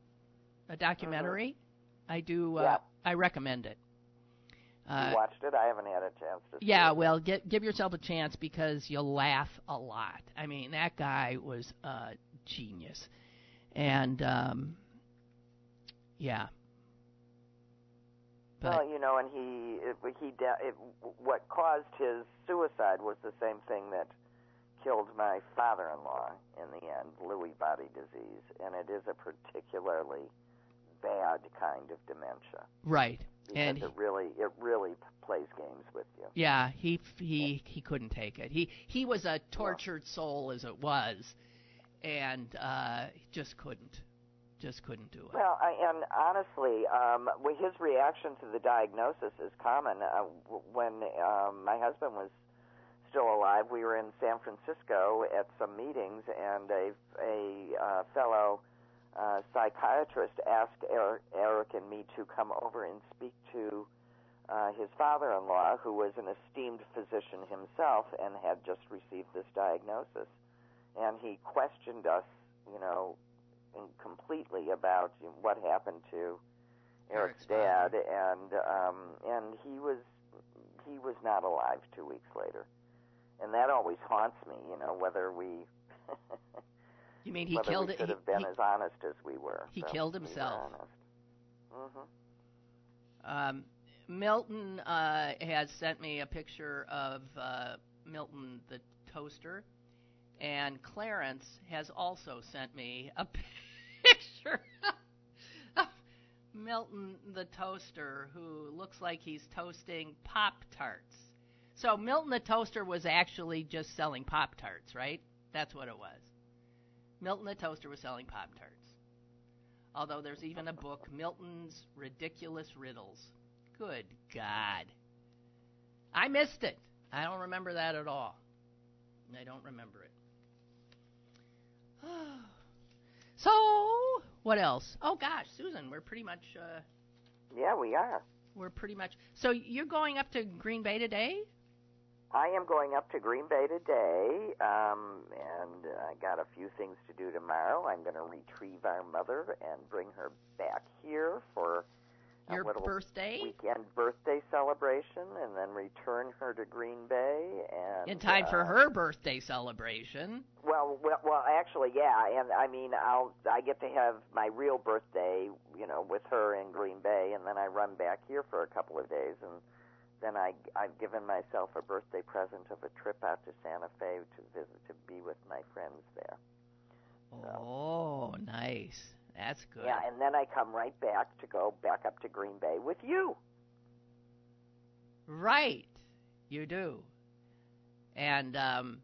a documentary. Mm-hmm. I do. Uh, yeah. I recommend it. Uh, you watched it? I haven't had a chance to. Yeah, well, get, give yourself a chance because you'll laugh a lot. I mean, that guy was a genius, and um, yeah, but well, you know, and he it, he it, what caused his suicide was the same thing that killed my father-in-law in the end, Lewy body disease, and it is a particularly bad kind of dementia. Right. Because and it really it really plays games with you. Yeah, he he he couldn't take it. He he was a tortured soul as it was, and uh, just couldn't just couldn't do it. Well, I, and honestly, um, his reaction to the diagnosis is common. Uh, when um, my husband was still alive, we were in San Francisco at some meetings, and a a uh, fellow uh, psychiatrist asked Eric, Eric and me to come over and speak to uh, his father-in-law, who was an esteemed physician himself and had just received this diagnosis, and he questioned us, you know, completely about what happened to Eric's, Eric's dad, and um, and he was he was not alive two weeks later, and that always haunts me. You know whether we. [laughs] you mean he killed we it? Could have been he, as honest as we were. He so killed himself. We mm-hmm. Um, Milton uh, has sent me a picture of uh, Milton the toaster, and Clarence has also sent me a [laughs] picture of Milton the toaster who looks like he's toasting Pop Tarts. So Milton the toaster was actually just selling Pop Tarts, right? That's what it was. Milton the toaster was selling Pop Tarts. Although there's even a book, Milton's Ridiculous Riddles. Good God. I missed it. I don't remember that at all. I don't remember it. [sighs] so, what else? Oh gosh, Susan, we're pretty much. Uh, yeah, we are. We're pretty much. So you're going up to Green Bay today? I am going up to Green Bay today, um, and I got a few things to do tomorrow. I'm going to retrieve our mother and bring her back here for your birthday weekend birthday celebration, and then return her to Green Bay. And in time uh, for her birthday celebration. Well, well, well, actually, yeah, and I mean, I'll I get to have my real birthday, you know, with her in Green Bay, and then I run back here for a couple of days and then I I've given myself a birthday present of a trip out to Santa Fe to visit to be with my friends there. Oh, nice. That's good. Yeah, and then I come right back to go back up to Green Bay with you. Right. You do. And um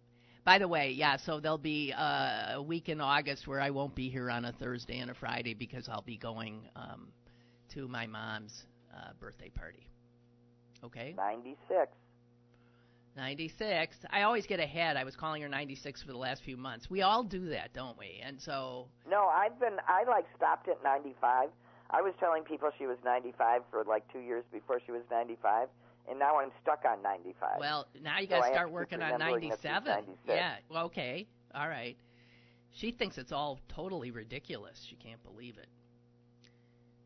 by the way, yeah, so there'll be uh, a week in August where I won't be here on a Thursday and a Friday because I'll be going um to my mom's uh, birthday party. Okay? 96. 96. I always get ahead. I was calling her 96 for the last few months. We all do that, don't we? And so No, I've been I like stopped at 95. I was telling people she was 95 for like 2 years before she was 95, and now I'm stuck on 95. Well, now you got I to start working on remembering that she's 97. Yeah. Well, okay. All right. She thinks it's all totally ridiculous. She can't believe it.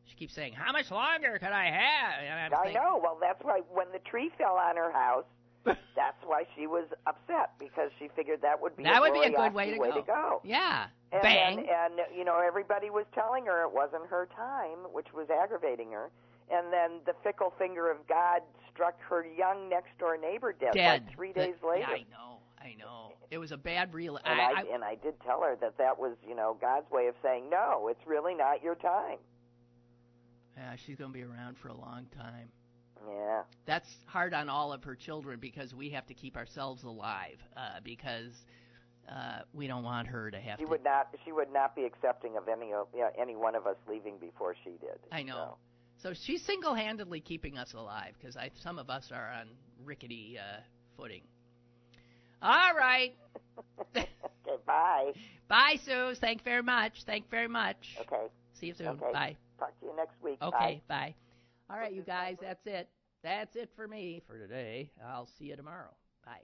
She keeps saying, "How much longer could I have?" And I'm I thinking, know. Well, that's why when the tree fell on her house, [laughs] that's why she was upset because she figured that would be That a would be a good glorious way to go. Yeah. And Bang. then, and you know, everybody was telling her it wasn't her time, which was aggravating her. And then the fickle finger of God struck her young next door neighbor dead, Dead. like three The- days later. Yeah, I know. I know. It was a bad real. and I, I, and I did tell her that that was, you know, God's way of saying no, it's really not your time. yeah, she's going to be around for a long time. Yeah. That's hard on all of her children because we have to keep ourselves alive uh, because uh, we don't want her to have She to. would not. She would not be accepting of any of yeah, any one of us leaving before she did. I know. So she's single-handedly keeping us alive because I some of us are on rickety uh, footing. All right. So. [laughs] okay. Bye. Bye, Sue. Thank you very much. Thank you very much. Okay. See you soon. Okay. Bye. Talk to you next week. Okay, bye. All right, you guys, that's it. That's it for me for today. I'll see you tomorrow. Bye.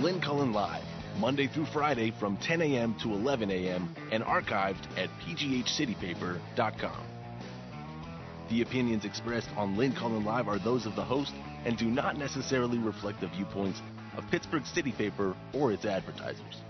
Lynn Cullen Live, Monday through Friday from 10 a.m. to 11 a.m. and archived at pghcitypaper.com. The opinions expressed on Lynn Cullen Live are those of the host and do not necessarily reflect the viewpoints of Pittsburgh City Paper or its advertisers.